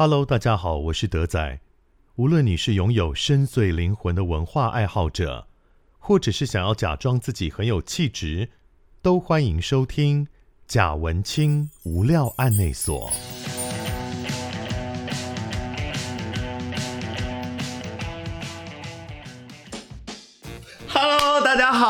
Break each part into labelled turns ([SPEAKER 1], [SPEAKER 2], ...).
[SPEAKER 1] Hello，大家好，我是德仔。无论你是拥有深邃灵魂的文化爱好者，或者是想要假装自己很有气质，都欢迎收听贾文清无料案内所。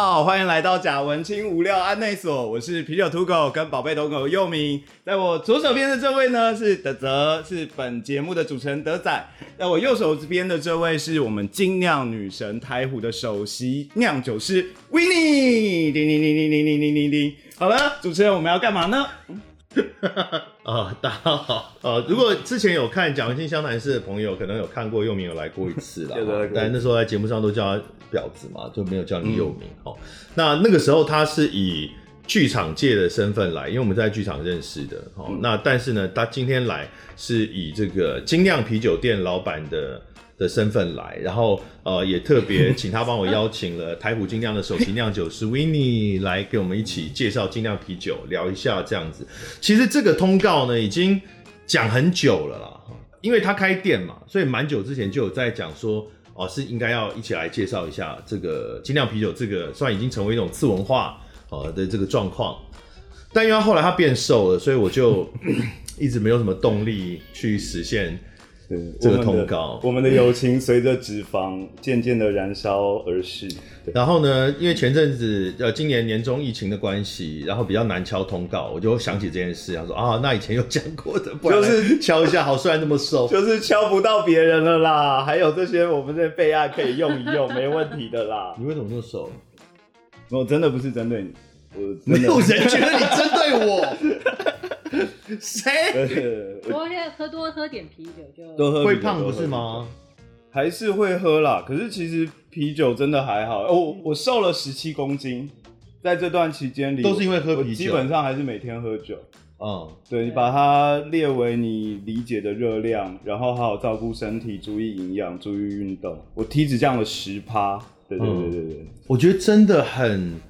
[SPEAKER 2] 好，欢迎来到贾文清无料安内所，我是啤酒土狗跟宝贝土狗佑明，在我左手边的这位呢是德泽，是本节目的主持人德仔，在我右手边的这位是我们精酿女神台虎的首席酿酒师。Winnie，叮叮叮叮叮叮叮叮叮，好了，主持人我们要干嘛呢？
[SPEAKER 1] 啊，大家好。呃，如果之前有看蒋文清湘潭市的朋友，可能有看过佑明有来过一次啦。对对对。但那时候在节目上都叫他婊子嘛，就没有叫你佑明。哦、嗯，那那个时候他是以剧场界的身份来，因为我们在剧场认识的。哦、嗯，那但是呢，他今天来是以这个精酿啤酒店老板的。的身份来，然后呃也特别请他帮我邀请了台虎精酿的首席酿酒师 Winnie 来给我们一起介绍精酿啤酒，聊一下这样子。其实这个通告呢已经讲很久了啦，因为他开店嘛，所以蛮久之前就有在讲说哦、是应该要一起来介绍一下这个精酿啤酒，这个虽然已经成为一种次文化呃的这个状况，但因为后来他变瘦了，所以我就 一直没有什么动力去实现。
[SPEAKER 2] 对
[SPEAKER 1] 这个通告，
[SPEAKER 2] 我们的友情随着脂肪渐渐的燃烧而逝。
[SPEAKER 1] 然后呢，因为前阵子呃，今年年终疫情的关系，然后比较难敲通告，我就想起这件事，然后说啊，那以前有讲过的，就是敲一下，好，虽然那么瘦，
[SPEAKER 2] 就是敲不到别人了啦。还有这些，我们这备案可以用一用，没问题的啦。
[SPEAKER 1] 你为什么那么瘦？
[SPEAKER 2] 我真的不是针对你，我
[SPEAKER 1] 没有人觉得你针对我。
[SPEAKER 3] 谁？多喝喝多喝点啤酒就
[SPEAKER 2] 多喝
[SPEAKER 1] 会胖不是吗？
[SPEAKER 2] 还是会喝啦。可是其实啤酒真的还好。哦，我瘦了十七公斤，在这段期间里
[SPEAKER 1] 都是因为喝啤酒，
[SPEAKER 2] 基本上还是每天喝酒。
[SPEAKER 1] 嗯，
[SPEAKER 2] 对，你把它列为你理解的热量，然后好好照顾身体，注意营养，注意运动。我体脂降了十趴。对对对对对，
[SPEAKER 1] 嗯，我觉得真的很。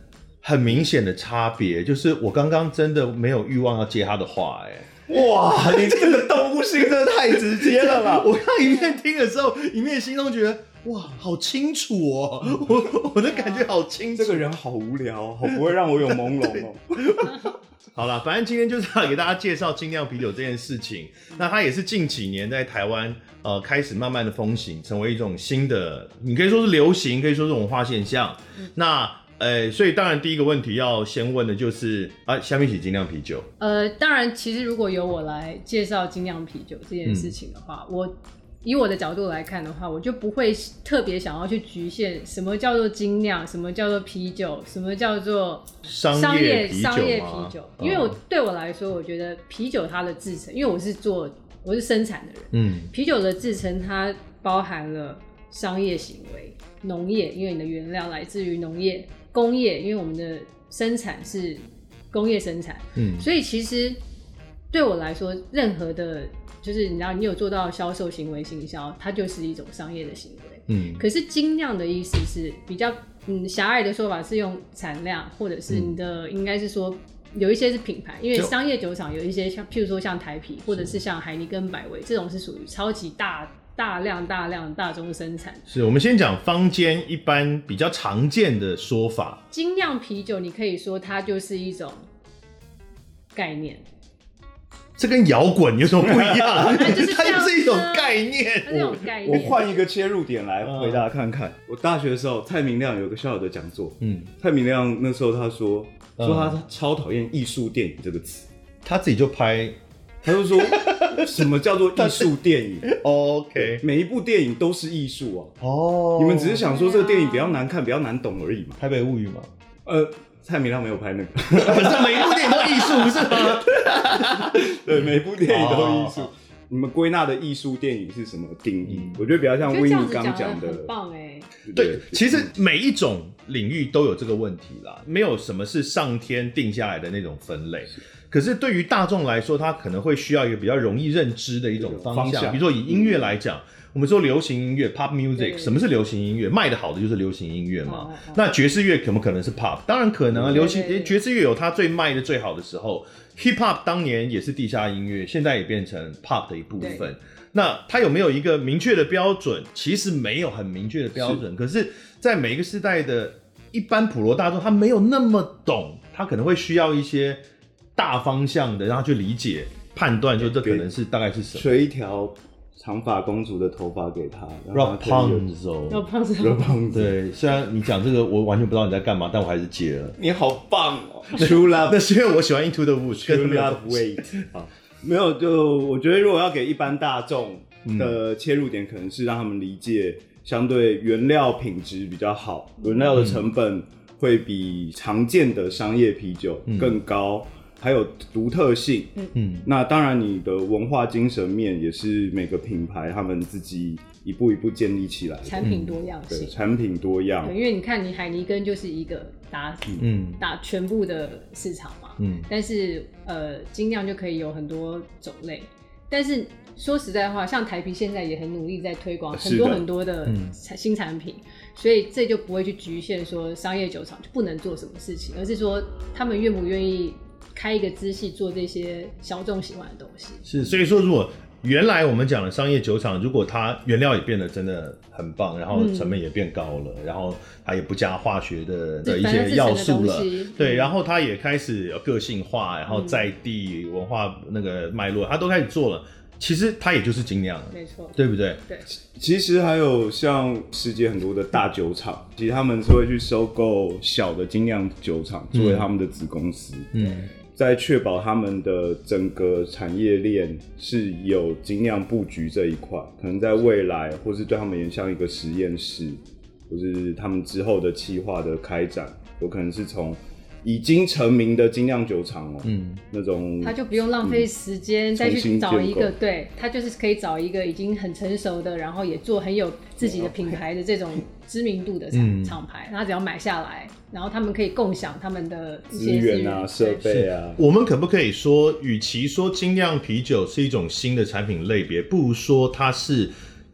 [SPEAKER 1] 很明显的差别，就是我刚刚真的没有欲望要接他的话，哎，
[SPEAKER 2] 哇，你这个动物性真的太直接了吧！
[SPEAKER 1] 我刚一面听的时候，一面心中觉得，哇，好清楚哦，我 我的感觉好清楚，
[SPEAKER 2] 这个人好无聊，好不会让我有朦胧哦。
[SPEAKER 1] 好了，反正今天就是要给大家介绍精酿啤酒这件事情，那它也是近几年在台湾呃开始慢慢的风行，成为一种新的，你可以说是流行，可以说是文化现象，那。哎、欸，所以当然第一个问题要先问的就是啊，下面起精酿啤酒。
[SPEAKER 3] 呃，当然，其实如果由我来介绍精酿啤酒这件事情的话，嗯、我以我的角度来看的话，我就不会特别想要去局限什么叫做精酿，什么叫做啤酒，什么叫做商业商业啤酒。因为我对我来说，我觉得啤酒它的制成，因为我是做我是生产的人，嗯，啤酒的制成它包含了商业行为、农业，因为你的原料来自于农业。工业，因为我们的生产是工业生产，嗯，所以其实对我来说，任何的，就是你知道，你有做到销售行为行销，它就是一种商业的行为，嗯。可是精酿的意思是比较，嗯，狭隘的说法是用产量，或者是你的，嗯、应该是说有一些是品牌，因为商业酒厂有一些像，譬如说像台啤，或者是像海尼根、百威这种是属于超级大。大量大量大宗生产，
[SPEAKER 1] 是我们先讲坊间一般比较常见的说法。
[SPEAKER 3] 精酿啤酒，你可以说它就是一种概念。
[SPEAKER 1] 这跟摇滚有什么不一样？它就是一种概念。
[SPEAKER 3] 这种概念。
[SPEAKER 2] 我换一个切入点来回答看看。我大学的时候，蔡明亮有个小小的讲座。嗯，蔡明亮那时候他说，说他超讨厌艺术电影这个词，
[SPEAKER 1] 他自己就拍。
[SPEAKER 2] 他就说，什么叫做艺术电影？
[SPEAKER 1] OK，
[SPEAKER 2] 每一部电影都是艺术啊。哦，你们只是想说这个电影比较难看、比较难懂而已嘛？
[SPEAKER 1] 台北物语嘛？
[SPEAKER 2] 呃，蔡明亮没有拍那个，
[SPEAKER 1] 可是每一部电影都艺术，不是吗？
[SPEAKER 2] 对，每一部电影都艺术。你们归纳的艺术电影是什么定义？我觉得比较像 Winnie 刚讲的，
[SPEAKER 3] 很棒哎。
[SPEAKER 1] 对，其实每一种领域都有这个问题啦，没有什么是上天定下来的那种分类。可是对于大众来说，他可能会需要一个比较容易认知的一种方向。方向比如说以音乐来讲，嗯、我们说流行音乐 （pop music），什么是流行音乐？卖的好的就是流行音乐嘛。那爵士乐可不可能是 pop？当然可能啊。流行爵士乐有它最卖的最好的时候，hip hop 当年也是地下音乐，现在也变成 pop 的一部分。那它有没有一个明确的标准？其实没有很明确的标准。是，可是，在每一个时代的一般普罗大众，他没有那么懂，他可能会需要一些大方向的，让他去理解、判断，就这可能是大概是什么？
[SPEAKER 2] 吹一条长发公主的头发给他
[SPEAKER 3] ，Rapunzel，Rapunzel，
[SPEAKER 1] 对。虽然你讲这个，我完全不知道你在干嘛，但我还是接了。
[SPEAKER 2] 你好棒哦，True Love，
[SPEAKER 1] 那是因为我喜欢 Into the Woods，True
[SPEAKER 2] Love，Wait，好。没有，就我觉得，如果要给一般大众的切入点，可能是让他们理解相对原料品质比较好，原料的成本会比常见的商业啤酒更高，嗯、还有独特性。嗯嗯，那当然，你的文化精神面也是每个品牌他们自己一步一步建立起来的。
[SPEAKER 3] 产品多样性，
[SPEAKER 2] 对，产品多样。
[SPEAKER 3] 对，因为你看，你海尼根就是一个打嗯打全部的市场嘛。嗯，但是呃，精酿就可以有很多种类。但是说实在话，像台啤现在也很努力在推广很多很多的新产品，嗯、所以这就不会去局限说商业酒厂就不能做什么事情，而是说他们愿不愿意开一个支系做这些小众喜欢的东西。
[SPEAKER 1] 是，所以说如果。原来我们讲的商业酒厂，如果它原料也变得真的很棒，然后成本也变高了，嗯、然后它也不加化学的的一些要素了，对，然后它也开始有个性化，然后在地文化那个脉络，它都开始做了。其实它也就是精酿了，
[SPEAKER 3] 没错，
[SPEAKER 1] 对不对？
[SPEAKER 3] 对。
[SPEAKER 2] 其实还有像世界很多的大酒厂，其实他们是会去收购小的精酿酒厂作为他们的子公司。嗯。在确保他们的整个产业链是有精量布局这一块，可能在未来，或是对他们也像一个实验室，或是他们之后的企划的开展，有可能是从。已经成名的精酿酒厂哦，嗯，那种
[SPEAKER 3] 他就不用浪费时间再去找一个，对，他就是可以找一个已经很成熟的，然后也做很有自己的品牌的这种知名度的厂厂牌，他只要买下来，然后他们可以共享他们的资
[SPEAKER 2] 源啊、设备啊。
[SPEAKER 1] 我们可不可以说，与其说精酿啤酒是一种新的产品类别，不如说它是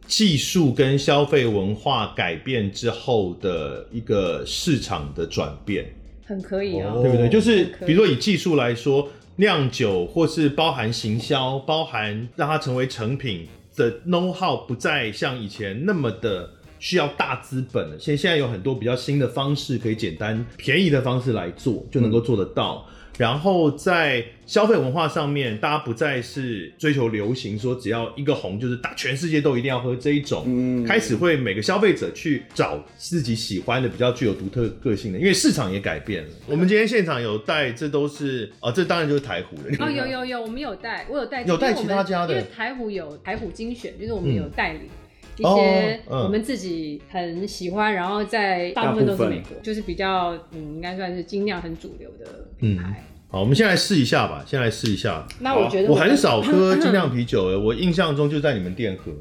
[SPEAKER 1] 技术跟消费文化改变之后的一个市场的转变。
[SPEAKER 3] 很可以啊、喔，
[SPEAKER 1] 对不对？就是比如说以技术来说，酿酒或是包含行销，包含让它成为成品的 know how 不再像以前那么的需要大资本了。现现在有很多比较新的方式，可以简单便宜的方式来做，就能够做得到。嗯然后在消费文化上面，大家不再是追求流行，说只要一个红就是大全世界都一定要喝这一种，嗯、开始会每个消费者去找自己喜欢的、比较具有独特个性的，因为市场也改变了。我们今天现场有带，这都是哦，这当然就是台虎的。
[SPEAKER 3] 哦，有有有，我们有带，我有带，
[SPEAKER 1] 有带其他家的。
[SPEAKER 3] 因为台虎有台虎精选，就是我们有代理。嗯一些我们自己很喜欢，然后在大部分都是美国，就是比较嗯，应该算是精酿很主流的品牌。
[SPEAKER 1] 好，我们先来试一下吧，先来试一下。
[SPEAKER 3] 那我觉得
[SPEAKER 1] 我很少 喝精酿啤酒诶，我印象中就在你们店喝。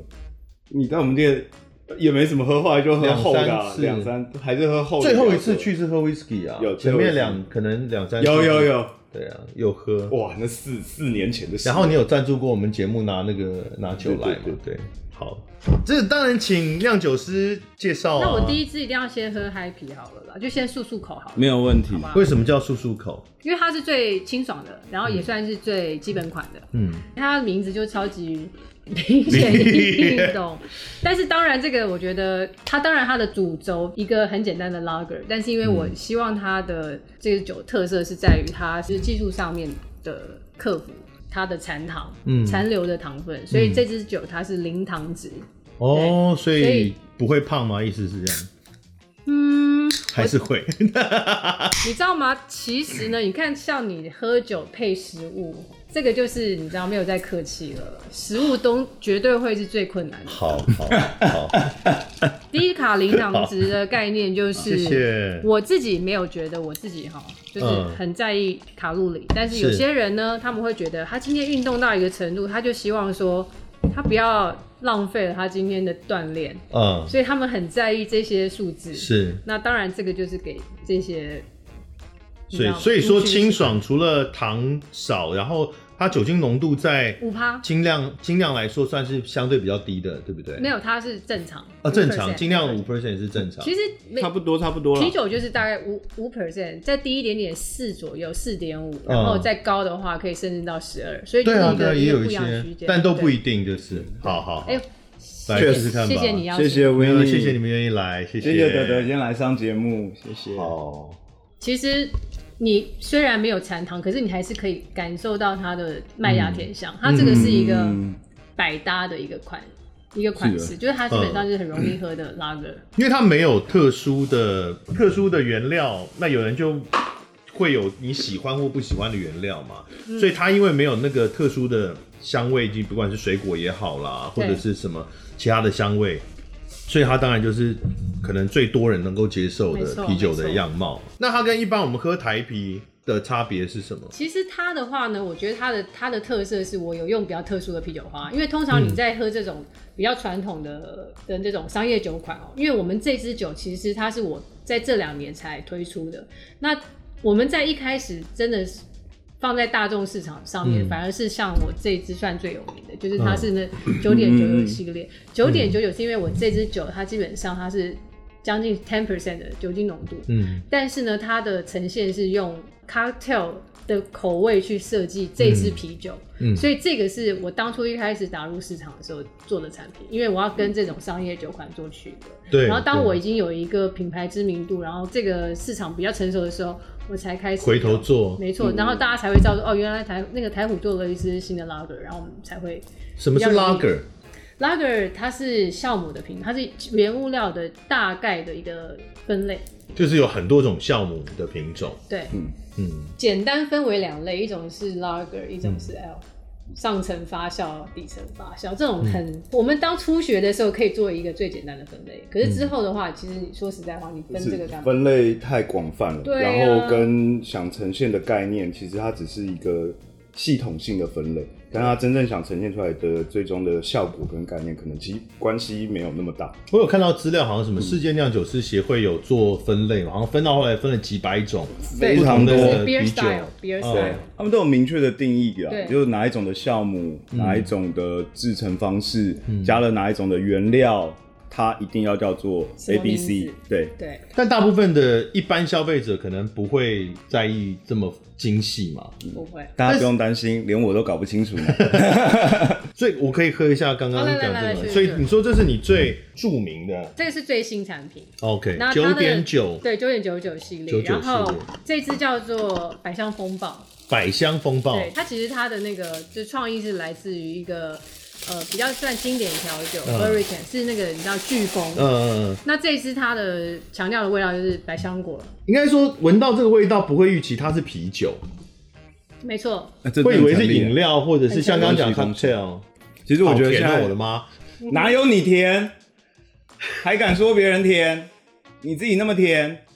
[SPEAKER 2] 你在我们店也没怎么喝，后来就喝厚的，两三还是喝厚的。
[SPEAKER 1] 最后一次去是喝 whisky 啊，有前面两可能两三
[SPEAKER 2] 有有有，
[SPEAKER 1] 对啊，有喝。
[SPEAKER 2] 哇，那四四年前的事。
[SPEAKER 1] 然后你有赞助过我们节目拿那个拿酒来，对不对？好，这个当然请酿酒师介绍啊。
[SPEAKER 3] 那我第一支一定要先喝嗨啤好了啦，就先漱漱口好了。
[SPEAKER 2] 没有问题。
[SPEAKER 1] 为什么叫漱漱口？
[SPEAKER 3] 因为它是最清爽的，然后也算是最基本款的。嗯，它的名字就超级明显易懂。但是当然，这个我觉得它当然它的主轴一个很简单的 lager，但是因为我希望它的这个酒特色是在于它是技术上面的克服。它的残糖，嗯，残留的糖分，所以这支酒它是零糖值。
[SPEAKER 1] 哦，所以不会胖吗？意思是这样？嗯，还是会。
[SPEAKER 3] 你知道吗？其实呢，你看，像你喝酒配食物。这个就是你知道没有再客气了，食物都绝对会是最困难的。
[SPEAKER 1] 好好好，
[SPEAKER 3] 低卡零糖值的概念就是，我自己没有觉得我自己哈，就是很在意卡路里，但是有些人呢，他们会觉得他今天运动到一个程度，他就希望说他不要浪费了他今天的锻炼，嗯，所以他们很在意这些数字。
[SPEAKER 1] 是，
[SPEAKER 3] 那当然这个就是给这些。
[SPEAKER 1] 所以，所以说清爽除了糖少，然后它酒精浓度在
[SPEAKER 3] 五趴，
[SPEAKER 1] 精量精量来说算是相对比较低的，对不对？
[SPEAKER 3] 没有，它是正常
[SPEAKER 1] 啊，正常精量五 percent 是正常。
[SPEAKER 3] 其实
[SPEAKER 2] 差不多差不多了。
[SPEAKER 3] 啤酒就是大概五五 percent，再低一点点四左右，四点五，然后再高的话可以甚至到十二，所以
[SPEAKER 1] 对啊，对啊，也有一
[SPEAKER 3] 些，
[SPEAKER 1] 但都不一定，就是好好。哎，来试试看吧。
[SPEAKER 3] 谢谢你，
[SPEAKER 2] 谢谢 Winnie，
[SPEAKER 1] 谢谢你们愿意来，谢谢
[SPEAKER 2] 谢谢德德今天来上节目，谢谢。
[SPEAKER 1] 哦，
[SPEAKER 3] 其实。你虽然没有残糖，可是你还是可以感受到它的麦芽甜香。嗯、它这个是一个百搭的一个款，嗯、一个款式，是就是它基本上就是很容易喝的拉格。
[SPEAKER 1] 因为它没有特殊的特殊的原料，那有人就会有你喜欢或不喜欢的原料嘛。嗯、所以它因为没有那个特殊的香味，就不管是水果也好啦，或者是什么其他的香味。所以它当然就是可能最多人能够接受的啤酒的样貌。那它跟一般我们喝台啤的差别是什么？
[SPEAKER 3] 其实它的话呢，我觉得它的它的特色是我有用比较特殊的啤酒花，因为通常你在喝这种比较传统的的这种商业酒款哦，因为我们这支酒其实它是我在这两年才推出的。那我们在一开始真的是。放在大众市场上面，嗯、反而是像我这一支算最有名的，就是它是那九点九九系列。九点九九是因为我这支酒，它基本上它是将近 ten percent 的酒精浓度，嗯，但是呢，它的呈现是用 cocktail 的口味去设计这支啤酒，嗯，所以这个是我当初一开始打入市场的时候做的产品，因为我要跟这种商业酒款做区隔。
[SPEAKER 1] 对。
[SPEAKER 3] 然后当我已经有一个品牌知名度，然后这个市场比较成熟的时候。我才开始
[SPEAKER 1] 回头做，
[SPEAKER 3] 没错，然后大家才会知道说，哦，原来台那个台虎做了一支新的 Lager，然后我们才会。
[SPEAKER 1] 什么是 Lager？Lager
[SPEAKER 3] 它是酵母的品，它是原物料的大概的一个分类，
[SPEAKER 1] 就是有很多种酵母的品种。
[SPEAKER 3] 对，嗯嗯，简单分为两类，一种是 Lager，一种是 Ale。嗯上层发酵，底层发酵，这种很，嗯、我们当初学的时候可以做一个最简单的分类。可是之后的话，嗯、其实你说实在话，你分这个干嘛？
[SPEAKER 2] 分类太广泛了，然后跟想呈现的概念，其实它只是一个系统性的分类。但他真正想呈现出来的最终的效果跟概念，可能其实关系没有那么大。
[SPEAKER 1] 我有看到资料，好像什么世界酿酒师协会有做分类嘛，好像分到后来分了几百种非常的啤酒，
[SPEAKER 2] 他们都有明确的定义啊，就是哪一种的酵母，哪一种的制成方式，加了哪一种的原料。它一定要叫做 A B C，对
[SPEAKER 3] 对。
[SPEAKER 1] 但大部分的一般消费者可能不会在意这么精细嘛，
[SPEAKER 3] 不会。
[SPEAKER 2] 大家不用担心，连我都搞不清楚。
[SPEAKER 1] 所以，我可以喝一下刚刚讲这个。所以你说这是你最著名的，
[SPEAKER 3] 这个是最新产品。
[SPEAKER 1] OK，九点九，
[SPEAKER 3] 对，九点九九系列。然后这支叫做百香风暴。
[SPEAKER 1] 百香风暴，
[SPEAKER 3] 对，它其实它的那个就创意是来自于一个。呃，比较算经典调酒，Hurricane、嗯、是那个你知道飓风。嗯嗯嗯。那这一支它的强调的味道就是百香果。
[SPEAKER 1] 应该说闻到这个味道不会预期它是啤酒。
[SPEAKER 3] 没错。
[SPEAKER 1] 会以为是饮料，或者是像刚刚讲 cocktail。
[SPEAKER 2] 其实我觉得现在
[SPEAKER 1] 我的妈，
[SPEAKER 2] 哪有你甜，还敢说别人甜？你自己那么甜，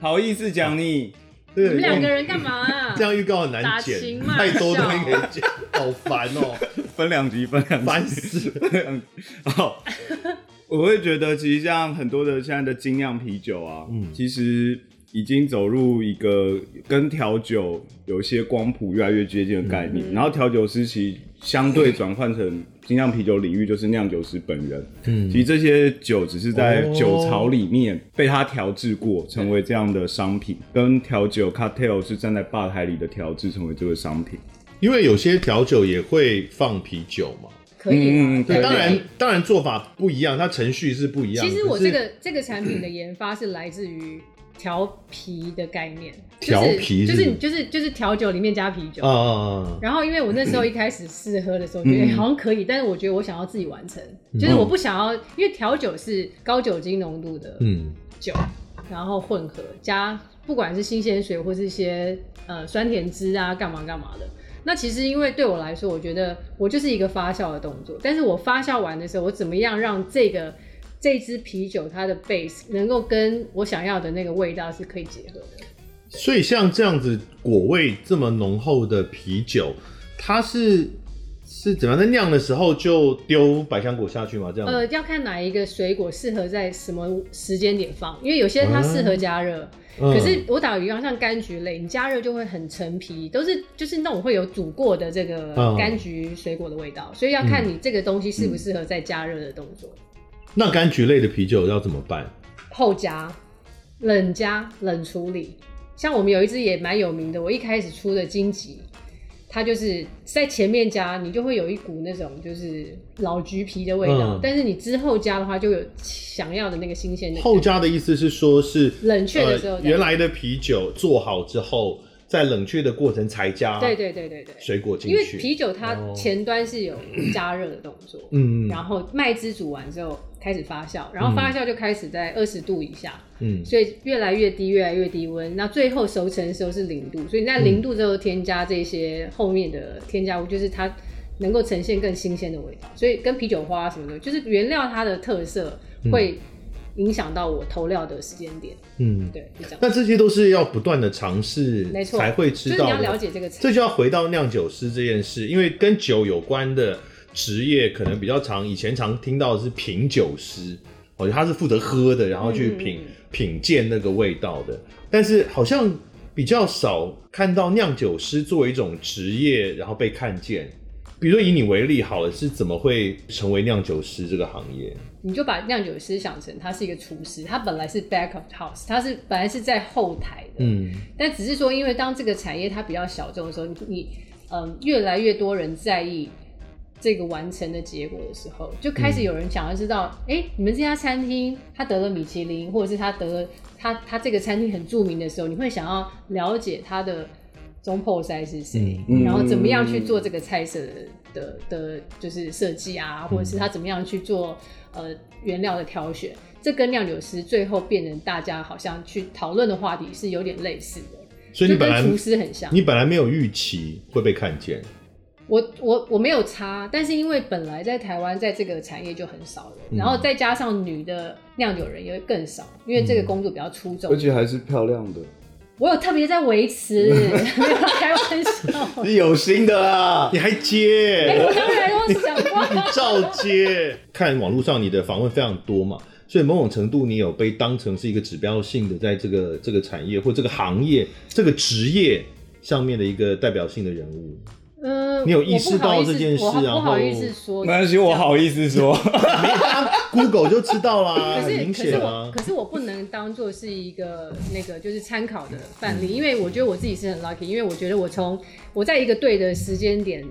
[SPEAKER 2] 好意思讲你？
[SPEAKER 3] 你们两个人干嘛啊？
[SPEAKER 1] 这样预告很难剪，太多东西可以剪，好烦哦。
[SPEAKER 2] 分两集，分两集，烦死了。好，我会觉得其实像很多的现在的精酿啤酒啊，嗯，其实已经走入一个跟调酒有一些光谱越来越接近的概念。嗯、然后调酒师其实相对转换成精酿啤酒领域，就是酿酒师本人。嗯，其实这些酒只是在酒槽里面被他调制过，成为这样的商品。跟调酒 cartel 是站在吧台里的调制，成为这个商品。
[SPEAKER 1] 因为有些调酒也会放啤酒嘛，
[SPEAKER 3] 可以，
[SPEAKER 1] 嗯，对，当然，当然做法不一样，它程序是不一样。
[SPEAKER 3] 其实我这个这个产品的研发是来自于调啤的概念，
[SPEAKER 1] 调啤
[SPEAKER 3] 就是就是就是调酒里面加啤酒。啊。然后因为我那时候一开始试喝的时候觉得好像可以，但是我觉得我想要自己完成，就是我不想要，因为调酒是高酒精浓度的嗯。酒，然后混合加不管是新鲜水或是一些呃酸甜汁啊，干嘛干嘛的。那其实，因为对我来说，我觉得我就是一个发酵的动作。但是我发酵完的时候，我怎么样让这个这支啤酒它的 base 能够跟我想要的那个味道是可以结合的？
[SPEAKER 1] 所以像这样子果味这么浓厚的啤酒，它是是怎么样？在酿的时候就丢百香果下去吗？这样？
[SPEAKER 3] 呃，要看哪一个水果适合在什么时间点放，因为有些它适合加热。嗯、可是我打比方像柑橘类，你加热就会很陈皮，都是就是那种会有煮过的这个柑橘水果的味道，嗯、所以要看你这个东西适不适合在加热的动作。嗯、
[SPEAKER 1] 那柑橘类的啤酒要怎么办？
[SPEAKER 3] 后加、冷加、冷处理。像我们有一支也蛮有名的，我一开始出的金桔。它就是在前面加，你就会有一股那种就是老橘皮的味道，嗯、但是你之后加的话，就有想要的那个新鲜的。
[SPEAKER 1] 后加的意思是说，是
[SPEAKER 3] 冷却的时候、呃，
[SPEAKER 1] 原来的啤酒做好之后。在冷却的过程才加，
[SPEAKER 3] 对对对对对，
[SPEAKER 1] 水果进去。
[SPEAKER 3] 因为啤酒它前端是有加热的动作，嗯，然后麦汁煮完之后开始发酵，然后发酵就开始在二十度以下，嗯，所以越来越低，越来越低温，那最后熟成的时候是零度，所以你在零度之后添加这些后面的添加物，就是它能够呈现更新鲜的味道。所以跟啤酒花什么的，就是原料它的特色会。影响到我投料的时间点，嗯，对，是这样。
[SPEAKER 1] 那这些都是要不断的尝试，没错，才会知道。
[SPEAKER 3] 就是你要了解这个，
[SPEAKER 1] 这就要回到酿酒师这件事，因为跟酒有关的职业可能比较常，以前常听到的是品酒师，哦，他是负责喝的，然后去品、嗯、品鉴那个味道的。但是好像比较少看到酿酒师作为一种职业，然后被看见。比如说以你为例好了，是怎么会成为酿酒师这个行业？
[SPEAKER 3] 你就把酿酒师想成他是一个厨师，他本来是 back of house，他是本来是在后台的，嗯，但只是说因为当这个产业它比较小众的时候，你你嗯越来越多人在意这个完成的结果的时候，就开始有人想要知道，哎、嗯欸，你们这家餐厅他得了米其林，或者是他得了他他这个餐厅很著名的时候，你会想要了解他的。中破塞是谁？嗯、然后怎么样去做这个菜色的的，的就是设计啊，或者是他怎么样去做呃原料的挑选？这跟酿酒师最后变成大家好像去讨论的话题是有点类似的。
[SPEAKER 1] 所以你本来
[SPEAKER 3] 跟厨师很像，
[SPEAKER 1] 你本来没有预期会被看见。
[SPEAKER 3] 我我我没有差，但是因为本来在台湾在这个产业就很少人，嗯、然后再加上女的酿酒人也会更少，因为这个工作比较出众，
[SPEAKER 2] 而且还是漂亮的。
[SPEAKER 3] 我有特别在维持，没有开玩笑。
[SPEAKER 2] 你有心的啦，
[SPEAKER 1] 你还接？
[SPEAKER 3] 欸、我当然我想 过，
[SPEAKER 1] 你照接。看网络上你的访问非常多嘛，所以某种程度你有被当成是一个指标性的，在这个这个产业或这个行业这个职业上面的一个代表性的人物。
[SPEAKER 3] 嗯，
[SPEAKER 1] 你有意识到这件事，然后
[SPEAKER 3] 不好意思说，
[SPEAKER 2] 没关系，我好意思说
[SPEAKER 1] ，Google 就知道啦，
[SPEAKER 3] 可是
[SPEAKER 1] 明显啊。
[SPEAKER 3] 可是我不能当做是一个那个就是参考的范例，因为我觉得我自己是很 lucky，因为我觉得我从我在一个对的时间点，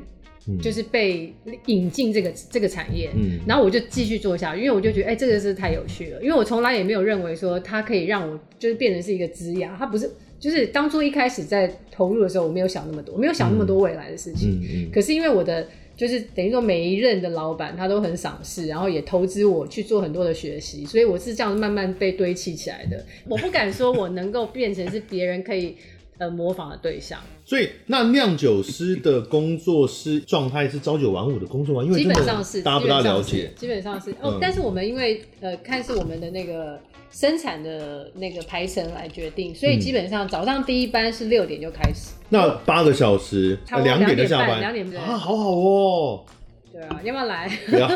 [SPEAKER 3] 就是被引进这个这个产业，嗯，然后我就继续做下去，因为我就觉得哎，这个是太有趣了，因为我从来也没有认为说它可以让我就是变成是一个职业，它不是。就是当初一开始在投入的时候，我没有想那么多，我没有想那么多未来的事情。嗯嗯嗯、可是因为我的就是等于说每一任的老板他都很赏识，然后也投资我去做很多的学习，所以我是这样慢慢被堆砌起来的。我不敢说我能够变成是别人可以呃模仿的对象。
[SPEAKER 1] 所以那酿酒师的工作是状态是朝九晚五的工作吗？因为
[SPEAKER 3] 基本上是
[SPEAKER 1] 大家不大了解，
[SPEAKER 3] 基本上是哦。嗯、但是我们因为呃看是我们的那个。生产的那个排程来决定，所以基本上早上第一班是六点就开始。嗯、
[SPEAKER 1] 那八个小时，两点就下班，
[SPEAKER 3] 两点
[SPEAKER 1] 啊，好好哦。
[SPEAKER 3] 对啊，要不要来？
[SPEAKER 1] 要，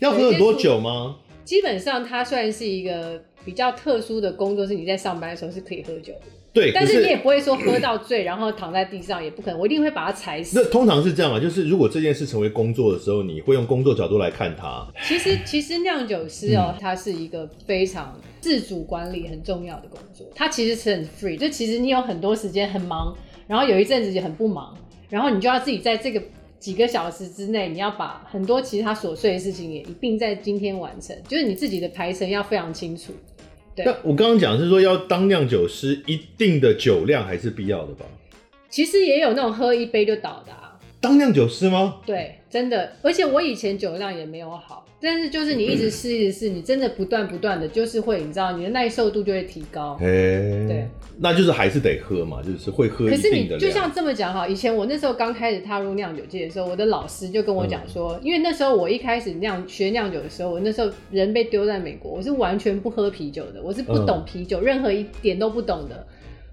[SPEAKER 1] 要喝很多酒吗？
[SPEAKER 3] 基本上它算是一个比较特殊的工作，是你在上班的时候是可以喝酒的。
[SPEAKER 1] 对，
[SPEAKER 3] 但是你也不会说喝到醉，然后躺在地上，也不可能。我一定会把它踩死。
[SPEAKER 1] 那通常是这样嘛，就是如果这件事成为工作的时候，你会用工作角度来看它。
[SPEAKER 3] 其实，其实酿酒师哦、喔，他、嗯、是一个非常自主管理很重要的工作。他其实是很 free，就其实你有很多时间很忙，然后有一阵子也很不忙，然后你就要自己在这个几个小时之内，你要把很多其他琐碎的事情也一并在今天完成，就是你自己的排程要非常清楚。
[SPEAKER 1] 那我刚刚讲是说，要当酿酒师，一定的酒量还是必要的吧？
[SPEAKER 3] 其实也有那种喝一杯就倒的啊。
[SPEAKER 1] 当酿酒师吗？
[SPEAKER 3] 对，真的。而且我以前酒量也没有好，但是就是你一直试一直试，你真的不断不断的就是会，你知道，你的耐受度就会提高。嘿，对。
[SPEAKER 1] 那就是还是得喝嘛，就是会喝。
[SPEAKER 3] 可是你就像这么讲哈，以前我那时候刚开始踏入酿酒界的时候，我的老师就跟我讲说，嗯、因为那时候我一开始酿学酿酒的时候，我那时候人被丢在美国，我是完全不喝啤酒的，我是不懂啤酒，嗯、任何一点都不懂的。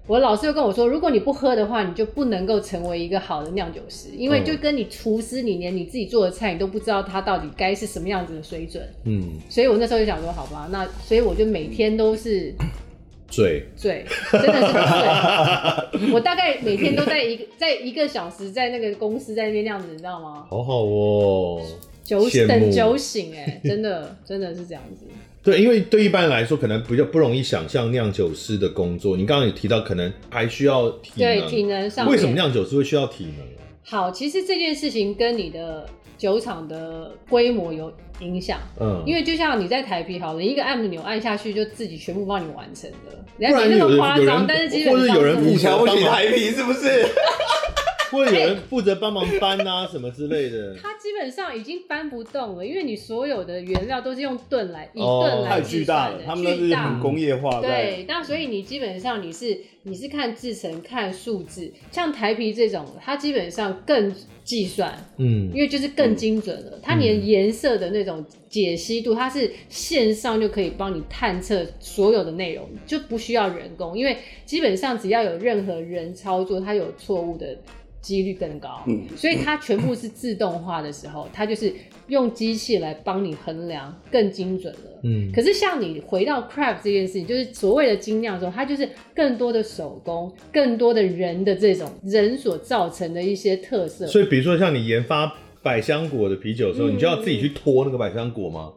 [SPEAKER 3] 我老师又跟我说，如果你不喝的话，你就不能够成为一个好的酿酒师，因为就跟你厨师，你连你自己做的菜，你都不知道它到底该是什么样子的水准。嗯，所以我那时候就想说，好吧，那所以我就每天都是
[SPEAKER 1] 醉
[SPEAKER 3] 醉，真的是醉。我大概每天都在一个在一个小时在那个公司在那边那样子，你知道吗？
[SPEAKER 1] 好好哦，
[SPEAKER 3] 酒等酒醒哎，真的真的是这样子。
[SPEAKER 1] 对，因为对一般人来说，可能比较不容易想象酿酒师的工作。你刚刚有提到，可能还需要体能。
[SPEAKER 3] 对，体能上。
[SPEAKER 1] 为什么酿酒师会需要体能？
[SPEAKER 3] 好，其实这件事情跟你的酒厂的规模有影响。嗯。因为就像你在台啤好了，一个按钮按下去就自己全部帮你完成了。不然没那么夸张，但是基本上。
[SPEAKER 1] 或者有人
[SPEAKER 2] 你瞧不起台啤是不是？
[SPEAKER 1] 会有人负责帮忙搬啊，什么之类的。
[SPEAKER 3] 它基本上已经搬不动了，因为你所有的原料都是用吨来以吨来。太
[SPEAKER 2] 巨大了，他们那是很工业化。
[SPEAKER 3] 对，那所以你基本上你是你是看制成看数字，像台皮这种，它基本上更计算，嗯，因为就是更精准了。它连颜色的那种解析度，它是线上就可以帮你探测所有的内容，就不需要人工，因为基本上只要有任何人操作，它有错误的。几率更高，嗯，所以它全部是自动化的时候，它就是用机器来帮你衡量更精准了，嗯。可是像你回到 craft 这件事情，就是所谓的精酿的时候，它就是更多的手工，更多的人的这种人所造成的一些特色。
[SPEAKER 1] 所以，比如说像你研发百香果的啤酒的时候，嗯，你就要自己去拖那个百香果吗？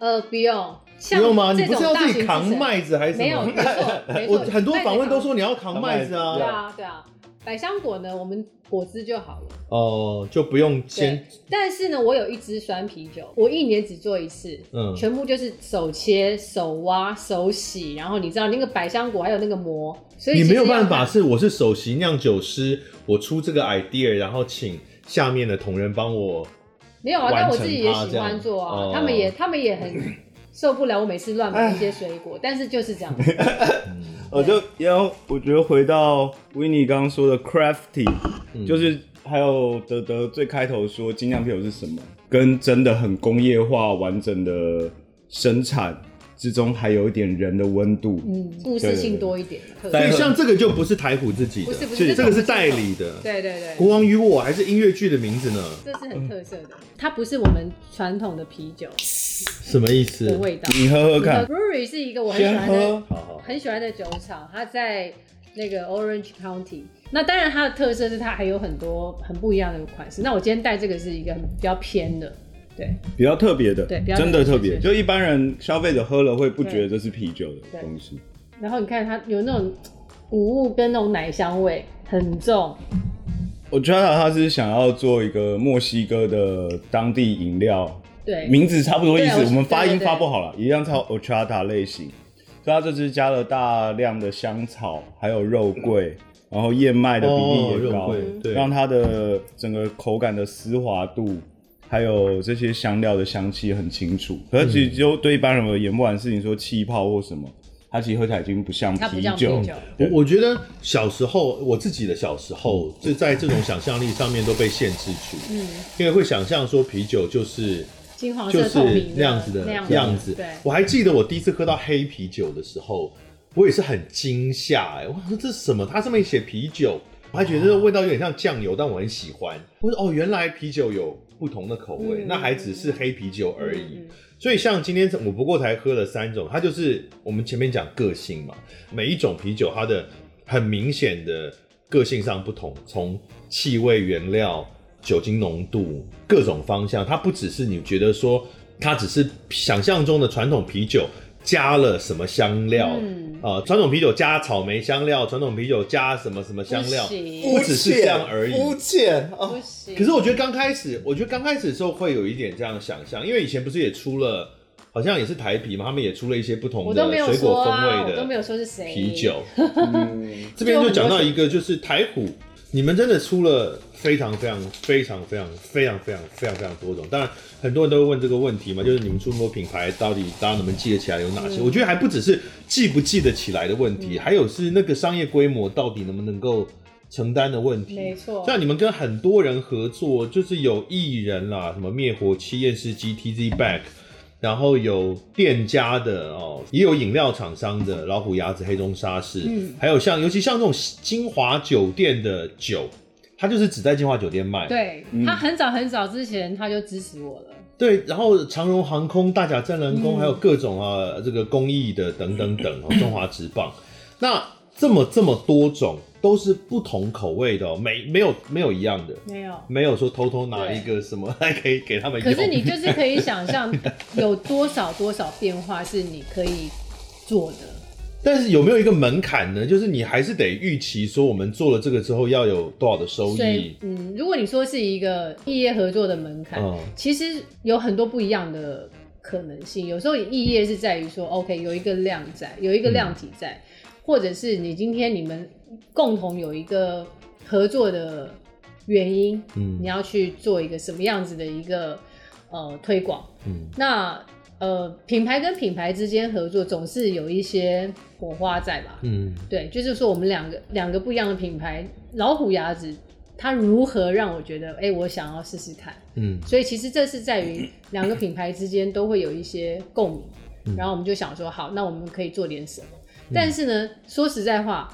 [SPEAKER 3] 呃，不用，
[SPEAKER 1] 不用吗？你不是要自己扛麦子还是什么？没有，没错，我很多访问都说你要扛麦子啊，
[SPEAKER 3] 对啊，对啊。百香果呢，我们果汁就好了
[SPEAKER 1] 哦、呃，就不用先。
[SPEAKER 3] 但是呢，我有一支酸啤酒，我一年只做一次，嗯，全部就是手切、手挖、手洗，然后你知道那个百香果还有那个膜，所以
[SPEAKER 1] 你没有办法是我是首席酿酒师，我出这个 idea，然后请下面的同仁帮我。
[SPEAKER 3] 没有啊，但我自己也喜欢做啊，呃、他们也他们也很受不了我每次乱买一些水果，但是就是这样子。
[SPEAKER 2] 我就要，我觉得回到 Winnie 刚刚说的 crafty，、嗯、就是还有德德最开头说精酿啤酒是什么，跟真的很工业化完整的生产之中，还有一点人的温度，
[SPEAKER 3] 嗯，故事性多一点。
[SPEAKER 1] 所以像这个就不是台虎自己的，
[SPEAKER 3] 不是不是，
[SPEAKER 1] 这个是代理的。
[SPEAKER 3] 对对对，
[SPEAKER 1] 国王与我还是音乐剧的名字呢？
[SPEAKER 3] 这是很特色的，它不是我们传统的啤酒。
[SPEAKER 1] 什么意思？
[SPEAKER 3] 味道，
[SPEAKER 2] 你喝喝看。
[SPEAKER 3] Brewery 是一个我很喜欢的，很喜欢的酒厂，它在那个 Orange County。那当然它的特色是它还有很多很不一样的款式。那我今天带这个是一个比较偏的，对，
[SPEAKER 2] 比较特别的，
[SPEAKER 3] 对，
[SPEAKER 2] 真的特别。就一般人消费者喝了会不觉得这是啤酒的东西。
[SPEAKER 3] 然后你看它有那种谷物跟那种奶香味很重。
[SPEAKER 2] 我觉得它是想要做一个墨西哥的当地饮料。
[SPEAKER 3] 对，
[SPEAKER 2] 名字差不多意思，我们发音发不好了，一样叫 Horchata 类型。所以它这支加了大量的香草，还有肉桂，然后燕麦的比例也高，对，让它的整个口感的丝滑度，还有这些香料的香气很清楚。可是其实就对一般人而言，不管是你说气泡或什么，它其实喝起来已经不像啤酒。
[SPEAKER 1] 我我觉得小时候我自己的小时候，就在这种想象力上面都被限制住，嗯，因为会想象说啤酒就是。
[SPEAKER 3] 金黄色透明
[SPEAKER 1] 那样子的样子，我还记得我第一次喝到黑啤酒的时候，我也是很惊吓哎！我说这是什么？它上面写啤酒，我还觉得这个味道有点像酱油，但我很喜欢。我说哦，原来啤酒有不同的口味，那还只是黑啤酒而已。所以像今天我不过才喝了三种，它就是我们前面讲个性嘛，每一种啤酒它的很明显的个性上不同，从气味、原料。酒精浓度各种方向，它不只是你觉得说，它只是想象中的传统啤酒加了什么香料啊？传、嗯呃、统啤酒加草莓香料，传统啤酒加什么什么香料，不，不只是这样而已。
[SPEAKER 2] 肤浅
[SPEAKER 1] 哦。可是我觉得刚开始，我觉得刚开始的时候会有一点这样想象，因为以前不是也出了，好像也是台啤嘛，他们也出了一些不同的水果风味的，
[SPEAKER 3] 都没有说是谁
[SPEAKER 1] 啤酒。嗯、这边就讲到一个，就是台虎。你们真的出了非常非常非常非常非常非常非常非常多种，当然很多人都会问这个问题嘛，就是你们出那么多品牌，到底大家能不能记得起来有哪些？嗯、我觉得还不只是记不记得起来的问题，嗯、还有是那个商业规模到底能不能够承担的问题。
[SPEAKER 3] 没错，
[SPEAKER 1] 像你们跟很多人合作，就是有艺人啦，什么灭火器、验视机、TZ Back，然后有店家的哦，也有饮料厂商的老虎牙子、黑中沙士，嗯，还有像尤其像这种金华酒店的酒，它就是只在金华酒店卖。
[SPEAKER 3] 对，他很早很早之前他就支持我了。
[SPEAKER 1] 对，然后长荣航空、大甲镇澜宫，还有各种啊这个公益的等等等哦，中华职棒，那这么这么多种。都是不同口味的哦，没没有没有一样的，
[SPEAKER 3] 没有
[SPEAKER 1] 没有说偷偷拿一个什么 来可以给他们。
[SPEAKER 3] 可是你就是可以想象有多少多少变化是你可以做的。
[SPEAKER 1] 但是有没有一个门槛呢？就是你还是得预期说我们做了这个之后要有多少的收益。
[SPEAKER 3] 嗯，如果你说是一个异业合作的门槛，嗯，其实有很多不一样的可能性。有时候异业是在于说，OK，有一个量在，有一个量体在。嗯或者是你今天你们共同有一个合作的原因，嗯，你要去做一个什么样子的一个呃推广，嗯，那呃品牌跟品牌之间合作总是有一些火花在吧，嗯，对，就是说我们两个两个不一样的品牌，老虎牙子它如何让我觉得，哎、欸，我想要试试看，嗯，所以其实这是在于两个品牌之间都会有一些共鸣，嗯，然后我们就想说，好，那我们可以做点什么。但是呢，说实在话，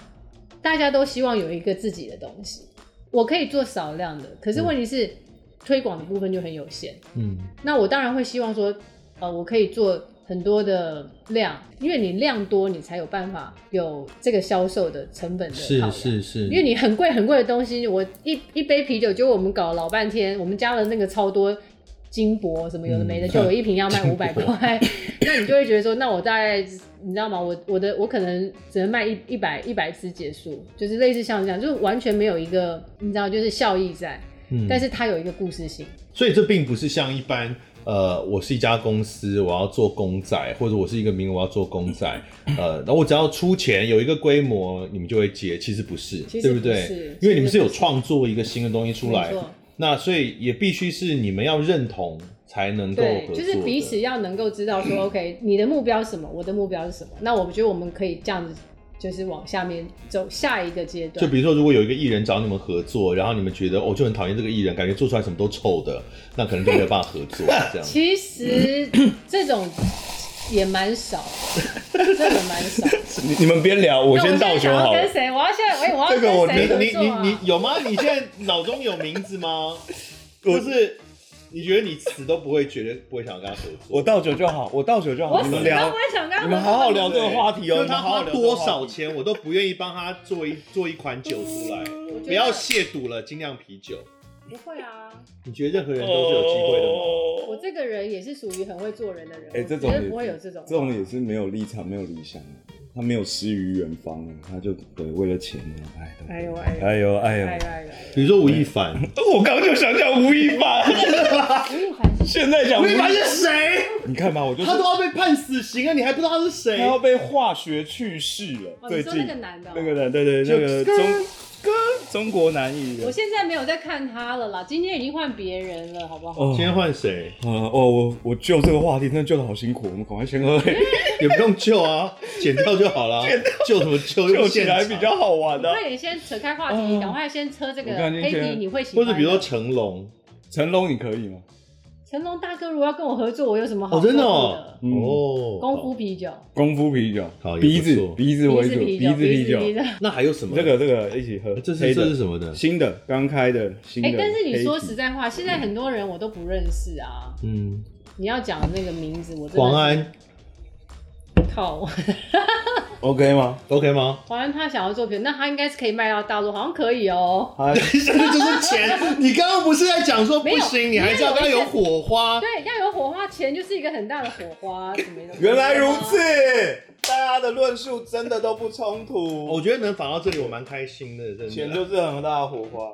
[SPEAKER 3] 大家都希望有一个自己的东西。我可以做少量的，可是问题是、嗯、推广的部分就很有限。嗯，那我当然会希望说，呃，我可以做很多的量，因为你量多，你才有办法有这个销售的成本的。
[SPEAKER 1] 是是是。
[SPEAKER 3] 因为你很贵很贵的东西，我一一杯啤酒，就我们搞了老半天，我们加了那个超多。金箔什么有的没的，嗯、就有一瓶要卖五百块，那你就会觉得说，那我大概你知道吗？我我的我可能只能卖一一百一百次结束，就是类似像这样，就是完全没有一个你知道就是效益在，嗯，但是它有一个故事性，
[SPEAKER 1] 所以这并不是像一般呃，我是一家公司，我要做公仔，或者我是一个名，我要做公仔，呃，然后我只要出钱有一个规模，你们就会接，其实不是，
[SPEAKER 3] 其实不是
[SPEAKER 1] 对？不对？因为你们是有创作一个新的东西出来。那所以也必须是你们要认同才能够合作，
[SPEAKER 3] 就是彼此要能够知道说，OK，你的目标是什么，我的目标是什么。那我们觉得我们可以这样子，就是往下面走下一个阶段。
[SPEAKER 1] 就比如说，如果有一个艺人找你们合作，然后你们觉得哦，就很讨厌这个艺人，感觉做出来什么都臭的，那可能就没有办法合作这样。
[SPEAKER 3] 其实这种也蛮少，真的蛮少。
[SPEAKER 2] 你你们边聊，我先倒酒好
[SPEAKER 3] 跟谁？我要现在，哎，我要跟谁合作啊？
[SPEAKER 1] 你你你有吗？你现在脑中有名字吗？不是，你觉得你死都不会觉得不会想跟他合作？
[SPEAKER 2] 我倒酒就好，我倒酒就好。你们聊，你们好好聊这个话题哦。
[SPEAKER 1] 他花多少钱，我都不愿意帮他做一做一款酒出来。不要亵渎了精酿啤酒。
[SPEAKER 3] 不会啊。
[SPEAKER 1] 你觉得任何人都是有机会的吗？
[SPEAKER 3] 我这个人也是属于很会做人的人。
[SPEAKER 2] 哎，这种
[SPEAKER 3] 不会有这种，
[SPEAKER 2] 这种也是没有立场、没有理想的。他没有诗与远方，他就对为了钱，哎，哎呦哎呦哎呦哎呦，
[SPEAKER 1] 比如说吴亦凡，
[SPEAKER 2] 我刚刚就想讲吴亦凡，
[SPEAKER 3] 吴亦凡
[SPEAKER 1] 现在讲吴亦凡是谁？
[SPEAKER 2] 你看吧，我就
[SPEAKER 1] 他都要被判死刑了，你还不知道他是谁？
[SPEAKER 2] 他要被化学去世了，最近那
[SPEAKER 3] 个男的，
[SPEAKER 2] 那个男，对对，那个中。跟中国男艺人，
[SPEAKER 3] 我现在没有在看他了啦。今天已经换别人了，好不好？
[SPEAKER 1] 今天换谁？
[SPEAKER 2] 啊哦，我我救这个话题，真的救的好辛苦。我们赶快先喝，
[SPEAKER 1] 也不用救啊，剪掉就好了。救什么救？
[SPEAKER 2] 救起来比较好玩的。
[SPEAKER 3] 快点先扯开话题，赶快先车这个黑皮，你会喜欢？
[SPEAKER 1] 或者比如说成龙，
[SPEAKER 2] 成龙你可以吗？
[SPEAKER 3] 成龙大哥如果要跟我合作，我有什么好？
[SPEAKER 1] 真的哦，哦，
[SPEAKER 3] 功夫啤酒，
[SPEAKER 2] 功夫啤酒，好鼻子鼻子为主，鼻子啤酒。
[SPEAKER 1] 那还有什么？
[SPEAKER 2] 这个这个一起喝，
[SPEAKER 1] 这是这是什么的？
[SPEAKER 2] 新的，刚开的，新的。哎，
[SPEAKER 3] 但是你说实在话，现在很多人我都不认识啊。嗯，你要讲那个名字，我
[SPEAKER 1] 黄安。
[SPEAKER 3] 靠。
[SPEAKER 2] OK 吗
[SPEAKER 1] ？OK 吗？
[SPEAKER 3] 华安他想要作品，那他应该是可以卖到大陆，好像可以哦。
[SPEAKER 1] 这就是钱。你刚刚不是在讲说不行，你还是要跟他有火花。
[SPEAKER 3] 对，要有火花，钱就是一个很大的火花。
[SPEAKER 2] 原来如此，大家的论述真的都不冲突。
[SPEAKER 1] 我觉得能访到这里，我蛮开心的。真的，
[SPEAKER 2] 钱就是很大的火花。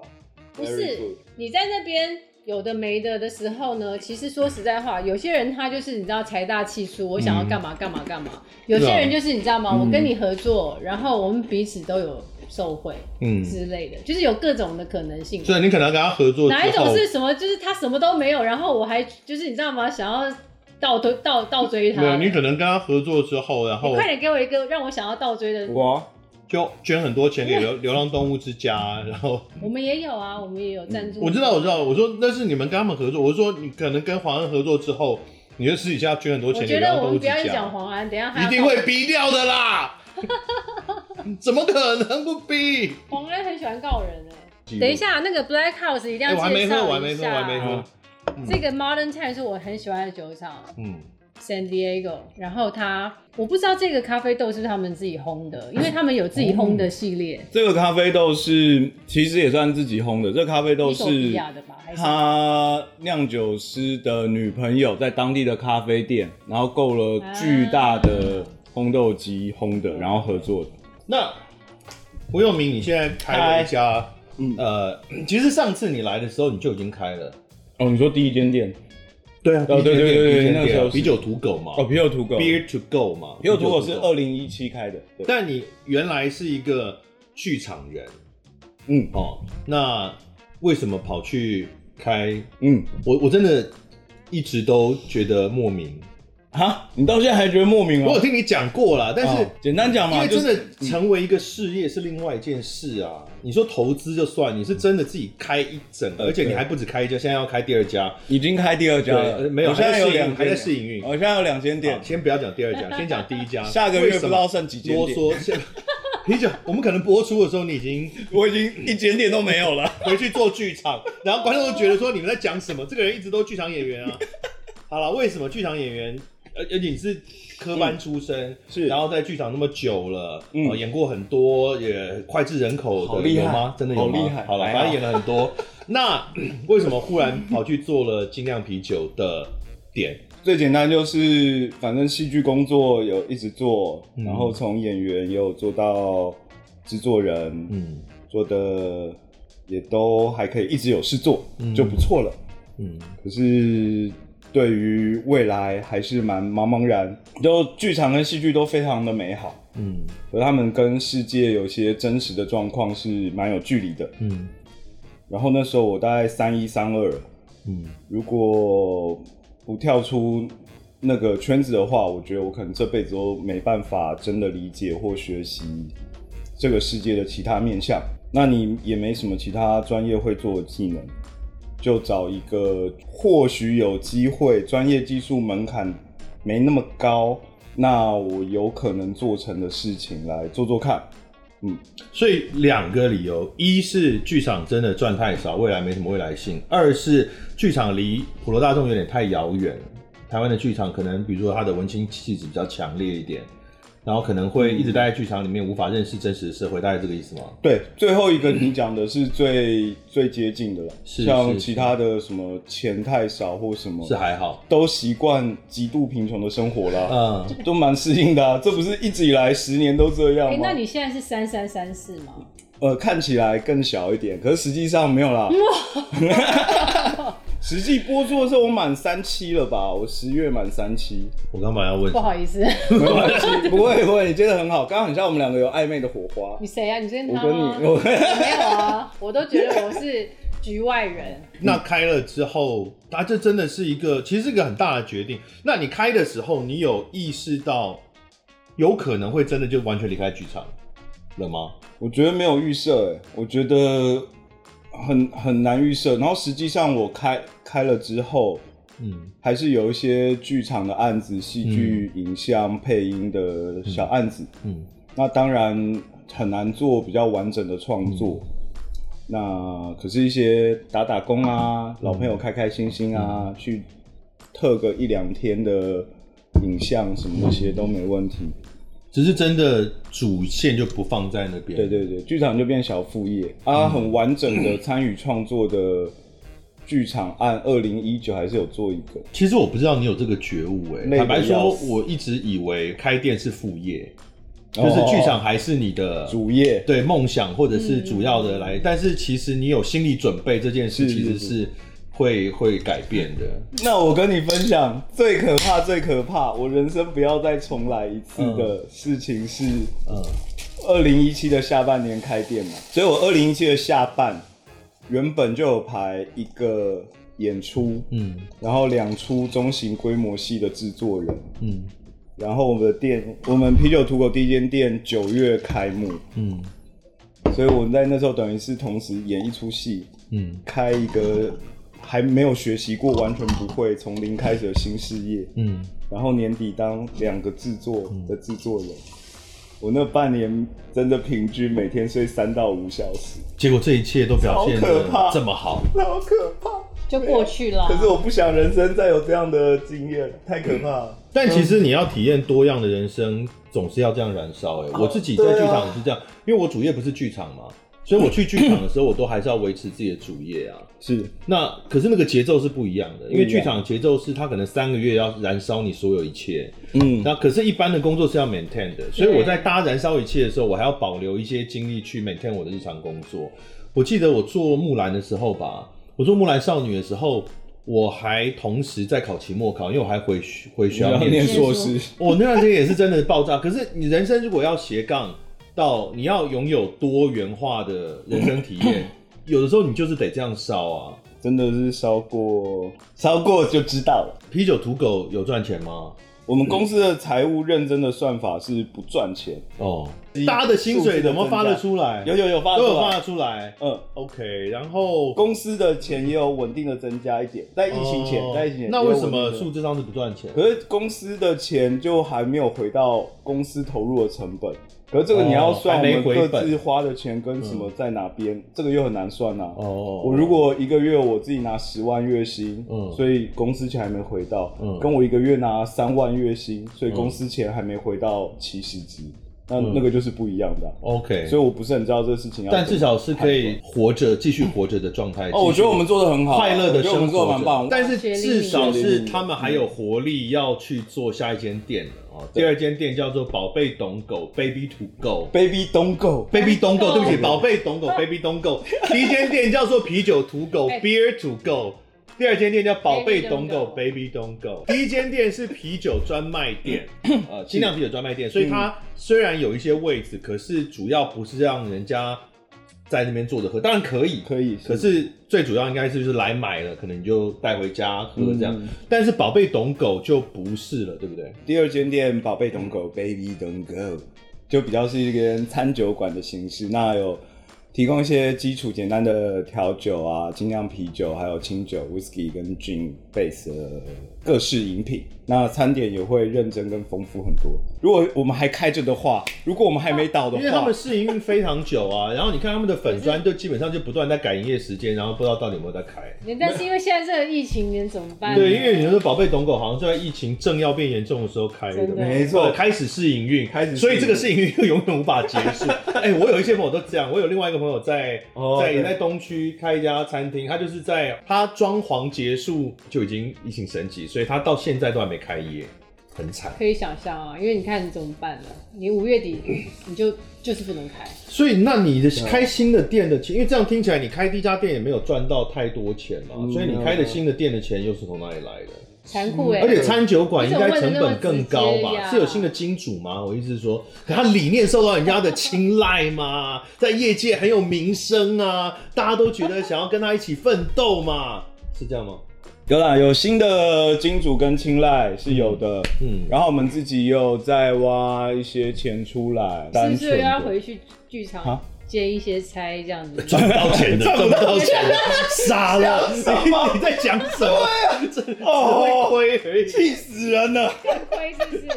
[SPEAKER 3] 不是，你在那边。有的没的的时候呢，其实说实在话，有些人他就是你知道财大气粗，我想要干嘛干嘛干嘛。有些人就是你知道吗？我跟你合作，然后我们彼此都有受贿，嗯之类的，就是有各种的可能性。
[SPEAKER 1] 所以你可能跟他合作，
[SPEAKER 3] 哪一种是什么？就是他什么都没有，然后我还就是你知道吗？想要倒追倒倒追他。
[SPEAKER 1] 对，你可能跟他合作之后，然后
[SPEAKER 3] 快点给我一个让我想要倒追的。
[SPEAKER 1] 我。就捐很多钱给流流浪动物之家，然后
[SPEAKER 3] 我们也有啊，我们也有赞助。
[SPEAKER 1] 我知道，我知道，我说那是你们跟他们合作。我是说，你可能跟黄安合作之后，你就私底下捐很多钱，
[SPEAKER 3] 我觉得我们不要讲黄安，等一下
[SPEAKER 1] 一定会逼掉的啦。怎么可能不逼？
[SPEAKER 3] 黄安很喜欢告人哎。等一下，那个 Black House 一定要介绍一下。
[SPEAKER 1] 我还没喝，我还没喝。
[SPEAKER 3] 这个 Modern Times 是我很喜欢的酒厂。嗯。San Diego，然后他我不知道这个咖啡豆是不是他们自己烘的，因为他们有自己烘的系列。
[SPEAKER 2] 嗯、这个咖啡豆是其实也算自己烘的，这个咖啡豆是他酿酒师的女朋友在当地的咖啡店，然后购了巨大的烘豆机烘的，然后合作的。
[SPEAKER 1] 那胡又明，你现在开了一家，嗯呃，其实上次你来的时候你就已经开了。
[SPEAKER 2] 哦，你说第一间店？对啊，
[SPEAKER 1] 哦对对对对，那时候啤酒土狗嘛，
[SPEAKER 2] 哦啤酒土狗
[SPEAKER 1] ，Beer to Go 嘛，
[SPEAKER 2] 啤酒土狗。是二零一七开的，
[SPEAKER 1] 但你原来是一个剧场人，嗯。哦，那为什么跑去开？嗯，我我真的一直都觉得莫名。
[SPEAKER 2] 哈，你到现在还觉得莫名吗？
[SPEAKER 1] 我有听你讲过啦，但是、哦、
[SPEAKER 2] 简单讲嘛，
[SPEAKER 1] 因为真的成为一个事业是另外一件事啊。嗯、你说投资就算，你是真的自己开一整个，而且你还不止开一家，现在要开第二家，
[SPEAKER 2] 已经开第二家了。
[SPEAKER 1] 没有，
[SPEAKER 2] 我现在有两，
[SPEAKER 1] 还在试营运。
[SPEAKER 2] 我现在有两间店，
[SPEAKER 1] 先不要讲第二家，先讲第一家。
[SPEAKER 2] 下个月不知道剩几间店。
[SPEAKER 1] 啰嗦，啤酒，我们可能播出的时候，你已经，
[SPEAKER 2] 我已经一点点都没有了，
[SPEAKER 1] 回去做剧场，然后观众都觉得说你们在讲什么？这个人一直都剧场演员啊。好了，为什么剧场演员？而而且你是科班出身，嗯、是，然后在剧场那么久了，嗯、呃，演过很多也脍炙人口的，好厉害有吗？真的有吗？好厉害，好了，反正演了很多。那 为什么忽然跑去做了精酿啤酒的点？
[SPEAKER 2] 最简单就是，反正戏剧工作有一直做，嗯、然后从演员也有做到制作人，嗯，做的也都还可以，一直有事做，嗯、就不错了。嗯，可是。对于未来还是蛮茫茫然，就剧场跟戏剧都非常的美好，嗯，而他们跟世界有些真实的状况是蛮有距离的，嗯。然后那时候我大概三一三二，嗯，如果不跳出那个圈子的话，我觉得我可能这辈子都没办法真的理解或学习这个世界的其他面向。那你也没什么其他专业会做的技能。就找一个或许有机会，专业技术门槛没那么高，那我有可能做成的事情来做做看。嗯，
[SPEAKER 1] 所以两个理由：一是剧场真的赚太少，未来没什么未来性；二是剧场离普罗大众有点太遥远。台湾的剧场可能，比如说它的文青气质比较强烈一点。然后可能会一直待在剧场里面，无法认识真实的社会，大概这个意思吗？
[SPEAKER 2] 对，最后一个你讲的是最 最接近的了。是，像其他的什么钱太少或什么，
[SPEAKER 1] 是还好，
[SPEAKER 2] 都习惯极度贫穷的生活了，嗯，都蛮适应的啊。这不是一直以来十年都这样吗？
[SPEAKER 3] 那你现在是三三三四吗？
[SPEAKER 2] 呃，看起来更小一点，可是实际上没有啦。实际播出的时候，我满三期了吧？我十月满三期。
[SPEAKER 1] 我刚本来要问，
[SPEAKER 3] 不好意思，
[SPEAKER 2] 没关系，不会不会，你接得很好。刚刚很像我们两个有暧昧的火花。
[SPEAKER 3] 你谁、啊？你跟他吗？
[SPEAKER 2] 我跟你，我没
[SPEAKER 3] 有啊，我都觉得我是局外人。
[SPEAKER 1] 那开了之后，啊，这真的是一个，其实是一个很大的决定。那你开的时候，你有意识到有可能会真的就完全离开剧场了吗？
[SPEAKER 2] 我觉得没有预设，哎，我觉得。很很难预设，然后实际上我开开了之后，嗯，还是有一些剧场的案子、戏剧、影像、配音的小案子，嗯，嗯，那当然很难做比较完整的创作，嗯、那可是一些打打工啊，嗯、老朋友开开心心啊，嗯、去特个一两天的影像什么那些都没问题。
[SPEAKER 1] 只是真的主线就不放在那边，
[SPEAKER 2] 对对对，剧场就变小副业。啊，很完整的参与创作的剧场案，二零一九还是有做一个。
[SPEAKER 1] 其实我不知道你有这个觉悟哎、欸，坦白说，我一直以为开店是副业，就是剧场还是你的
[SPEAKER 2] 主业，
[SPEAKER 1] 对梦想或者是主要的来，但是其实你有心理准备这件事其实是。会会改变的。
[SPEAKER 2] 那我跟你分享最可怕、最可怕，我人生不要再重来一次的事情是，嗯，二零一七的下半年开店嘛，所以我二零一七的下半原本就有排一个演出，嗯，然后两出中型规模戏的制作人，嗯，然后我们的店，我们啤酒土狗第一间店九月开幕，嗯，所以我在那时候等于是同时演一出戏，嗯，开一个。还没有学习过，完全不会，从零开始的新事业。
[SPEAKER 1] 嗯，
[SPEAKER 2] 然后年底当两个制作的制作人，嗯、我那半年真的平均每天睡三到五小时，
[SPEAKER 1] 结果这一切都表现的这么好，
[SPEAKER 2] 好可怕，
[SPEAKER 3] 就过去了。
[SPEAKER 2] 可是我不想人生再有这样的经验，太可怕了。
[SPEAKER 1] 但其实你要体验多样的人生，总是要这样燃烧。哎，我自己在剧场也是这样，因为我主业不是剧场嘛。所以我去剧场的时候，我都还是要维持自己的主业啊。
[SPEAKER 2] 是，
[SPEAKER 1] 那可是那个节奏是不一样的，因为剧场节奏是它可能三个月要燃烧你所有一切。嗯，那可是，一般的工作是要 maintain 的。所以我在搭燃烧一切的时候，我还要保留一些精力去 maintain 我的日常工作。我记得我做木兰的时候吧，我做木兰少女的时候，我还同时在考期末考，因为我还回回学校念硕士。我那段时间也是真的爆炸。可是你人生如果要斜杠。到你要拥有多元化的人生体验，有的时候你就是得这样烧啊，
[SPEAKER 2] 真的是烧过，烧过就知道了。
[SPEAKER 1] 啤酒土狗有赚钱吗？
[SPEAKER 2] 我们公司的财务认真的算法是不赚钱
[SPEAKER 1] 哦。大家的薪水怎么发得出来？
[SPEAKER 2] 有有有发，
[SPEAKER 1] 都有发得出来。
[SPEAKER 2] 嗯
[SPEAKER 1] ，OK。然后
[SPEAKER 2] 公司的钱也有稳定的增加一点，在疫情前，在疫情前。
[SPEAKER 1] 那为什么数字上是不赚钱？
[SPEAKER 2] 可是公司的钱就还没有回到公司投入的成本。可是这个你要算我们各自花的钱跟什么在哪边，这个又很难算呐。哦，我如果一个月我自己拿十万月薪，嗯，所以公司钱还没回到，嗯，跟我一个月拿三万月薪，所以公司钱还没回到起始值，那那个就是不一样的。
[SPEAKER 1] OK，
[SPEAKER 2] 所以我不是很知道这个事情要，
[SPEAKER 1] 但至少是可以活着，继续活着的状态。
[SPEAKER 2] 哦，我觉得我们做的很好，
[SPEAKER 1] 快乐的。生活
[SPEAKER 2] 蛮棒。
[SPEAKER 1] 但是至少是他们还有活力要去做下一间店。第二间店叫做宝贝懂狗 Baby to Go，Baby
[SPEAKER 2] 懂狗
[SPEAKER 1] ，Baby 懂狗，对不起，宝贝懂狗 Baby 懂狗。第一间店叫做啤酒土狗 Beer to Go，第二间店叫宝贝懂狗 Baby 懂狗。第一间店是啤酒专卖店，呃，精酿啤酒专卖店，所以它虽然有一些位置，可是主要不是让人家。在那边坐着喝，当然可以，
[SPEAKER 2] 可以。
[SPEAKER 1] 可是最主要应该是就是来买了，可能你就带回家喝这样。嗯、但是宝贝懂狗就不是了，对不对？
[SPEAKER 2] 第二间店宝贝懂狗 Baby Don't Go 就比较是一个餐酒馆的形式，那有提供一些基础简单的调酒啊，精酿啤酒，还有清酒 Whisky 跟 Gin base 的各式饮品。那餐点也会认真跟丰富很多。如果我们还开着的话，如果我们还没倒的话，
[SPEAKER 1] 因为他们试营运非常久啊。然后你看他们的粉砖，就基本上就不断在改营业时间，然后不知道到底有没有在开。
[SPEAKER 3] 但是因为现在这个疫情，你怎么办？
[SPEAKER 1] 对，因为你说宝贝懂狗好像就在疫情正要变严重的时候开的，
[SPEAKER 2] 没错，
[SPEAKER 1] 开始试营运，开始，所以这个试营运就永远无法结束。哎、欸，我有一些朋友都这样，我有另外一个朋友在在也在东区开一家餐厅，他就是在他装潢结束就已经疫情升级，所以他到现在都还没开业。很惨，
[SPEAKER 3] 可以想象啊，因为你看你怎么办呢？你五月底 你就就是不能开，
[SPEAKER 1] 所以那你的开新的店的钱，因为这样听起来你开第一家店也没有赚到太多钱嘛，嗯、所以你开的新的店的钱又是从哪里来的？
[SPEAKER 3] 残酷哎、欸！
[SPEAKER 1] 而且餐酒馆应该成本更高吧？是有新的金主吗？我意思是说，可他理念受到人家的青睐嘛，在业界很有名声啊，大家都觉得想要跟他一起奋斗嘛，是这样吗？
[SPEAKER 2] 有啦，有新的金主跟青睐是有的，嗯，然后我们自己又在挖一些钱出来，
[SPEAKER 3] 是不是要回去剧场接一些差这样子？
[SPEAKER 1] 赚不到钱的，赚不到钱的，傻了，你你在讲什么？对啊，哦，亏，
[SPEAKER 2] 气死人了，
[SPEAKER 3] 亏是不是？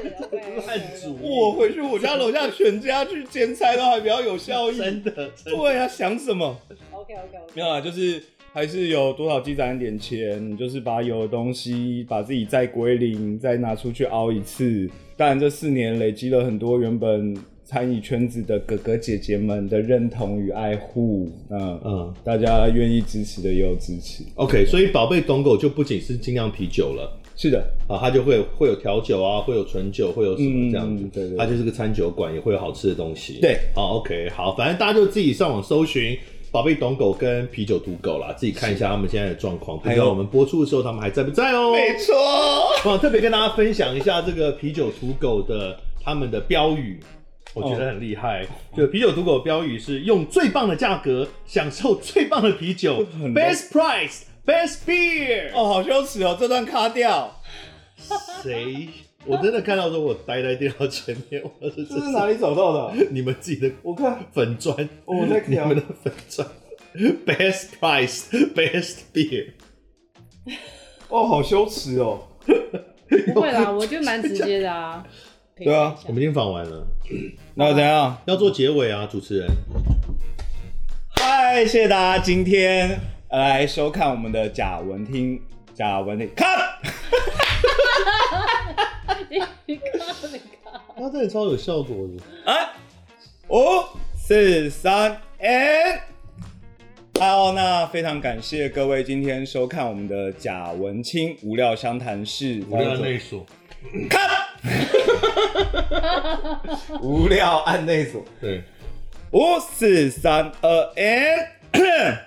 [SPEAKER 1] 烂主意，
[SPEAKER 2] 我回去我家楼下全家去兼差都还比较有效益，
[SPEAKER 1] 真的，
[SPEAKER 2] 对啊，想什么
[SPEAKER 3] ？OK OK OK，
[SPEAKER 2] 没有啊，就是。还是有多少积攒一点钱，就是把有的东西把自己再归零，再拿出去熬一次。当然，这四年累积了很多原本餐饮圈子的哥哥姐姐们的认同与爱护。嗯嗯，大家愿意支持的也有支持。
[SPEAKER 1] OK，所以宝贝懂狗就不仅是精酿啤酒了，
[SPEAKER 2] 是的
[SPEAKER 1] 啊，它就会有会有调酒啊，会有纯酒，会有什么这样子。
[SPEAKER 2] 嗯、对，对对，
[SPEAKER 1] 它就是个餐酒馆，也会有好吃的东西。
[SPEAKER 2] 对，
[SPEAKER 1] 好 OK，好，反正大家就自己上网搜寻。宝贝懂狗跟啤酒土狗啦，自己看一下他们现在的状况。不知道我们播出的时候，他们还在不在哦？
[SPEAKER 2] 没错。
[SPEAKER 1] 我，特别跟大家分享一下这个啤酒土狗的他们的标语，我觉得很厉害。哦、就啤酒土狗的标语是用最棒的价格享受最棒的啤酒，Best Price, Best Beer。
[SPEAKER 2] 哦，好羞耻哦，这段卡掉。
[SPEAKER 1] 谁？我真的看到说，我呆在电脑前面，我
[SPEAKER 2] 这是哪里找到的？
[SPEAKER 1] 你们自己的，
[SPEAKER 2] 我看
[SPEAKER 1] 粉砖，
[SPEAKER 2] 我在看
[SPEAKER 1] 你们的粉砖，Best Price, Best Beer。
[SPEAKER 2] 哦，好羞耻哦。
[SPEAKER 3] 不会啦，我觉得蛮直接的啊。
[SPEAKER 2] 对啊，
[SPEAKER 1] 我们已经访完了。
[SPEAKER 2] 那怎样？
[SPEAKER 1] 要做结尾啊，主持人。
[SPEAKER 2] 嗨，谢谢大家今天来收看我们的贾文听贾文听看。
[SPEAKER 3] 你你看你看，
[SPEAKER 1] 他这里超有效果的。
[SPEAKER 2] 啊，五四三 and 好，那非常感谢各位今天收看我们的贾文清无料相谈室，
[SPEAKER 1] 无料内所，
[SPEAKER 2] 看，无料案内所，
[SPEAKER 1] 对，
[SPEAKER 2] 五四三二 and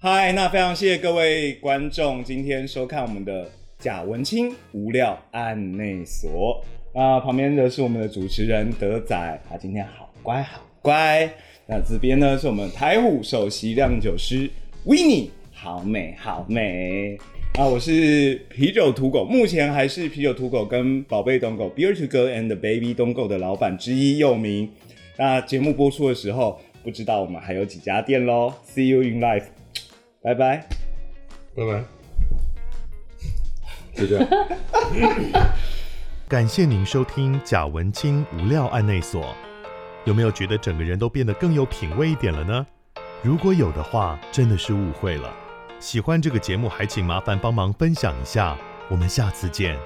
[SPEAKER 2] 嗨，那非常谢谢各位观众今天收看我们的贾文清无料案内所。那旁边的是我们的主持人德仔，他今天好乖好乖。那这边呢是我们台虎首席酿酒师 Winnie，好美好美。啊，我是啤酒土狗，目前还是啤酒土狗跟宝贝东狗 Beer to Go and Baby Don't Go 的老板之一又名。那节目播出的时候，不知道我们还有几家店喽。See you in life，拜拜，
[SPEAKER 1] 拜拜，就这样。
[SPEAKER 4] 感谢您收听贾文清无料案内所。有没有觉得整个人都变得更有品味一点了呢？如果有的话，真的是误会了。喜欢这个节目，还请麻烦帮忙分享一下。我们下次见。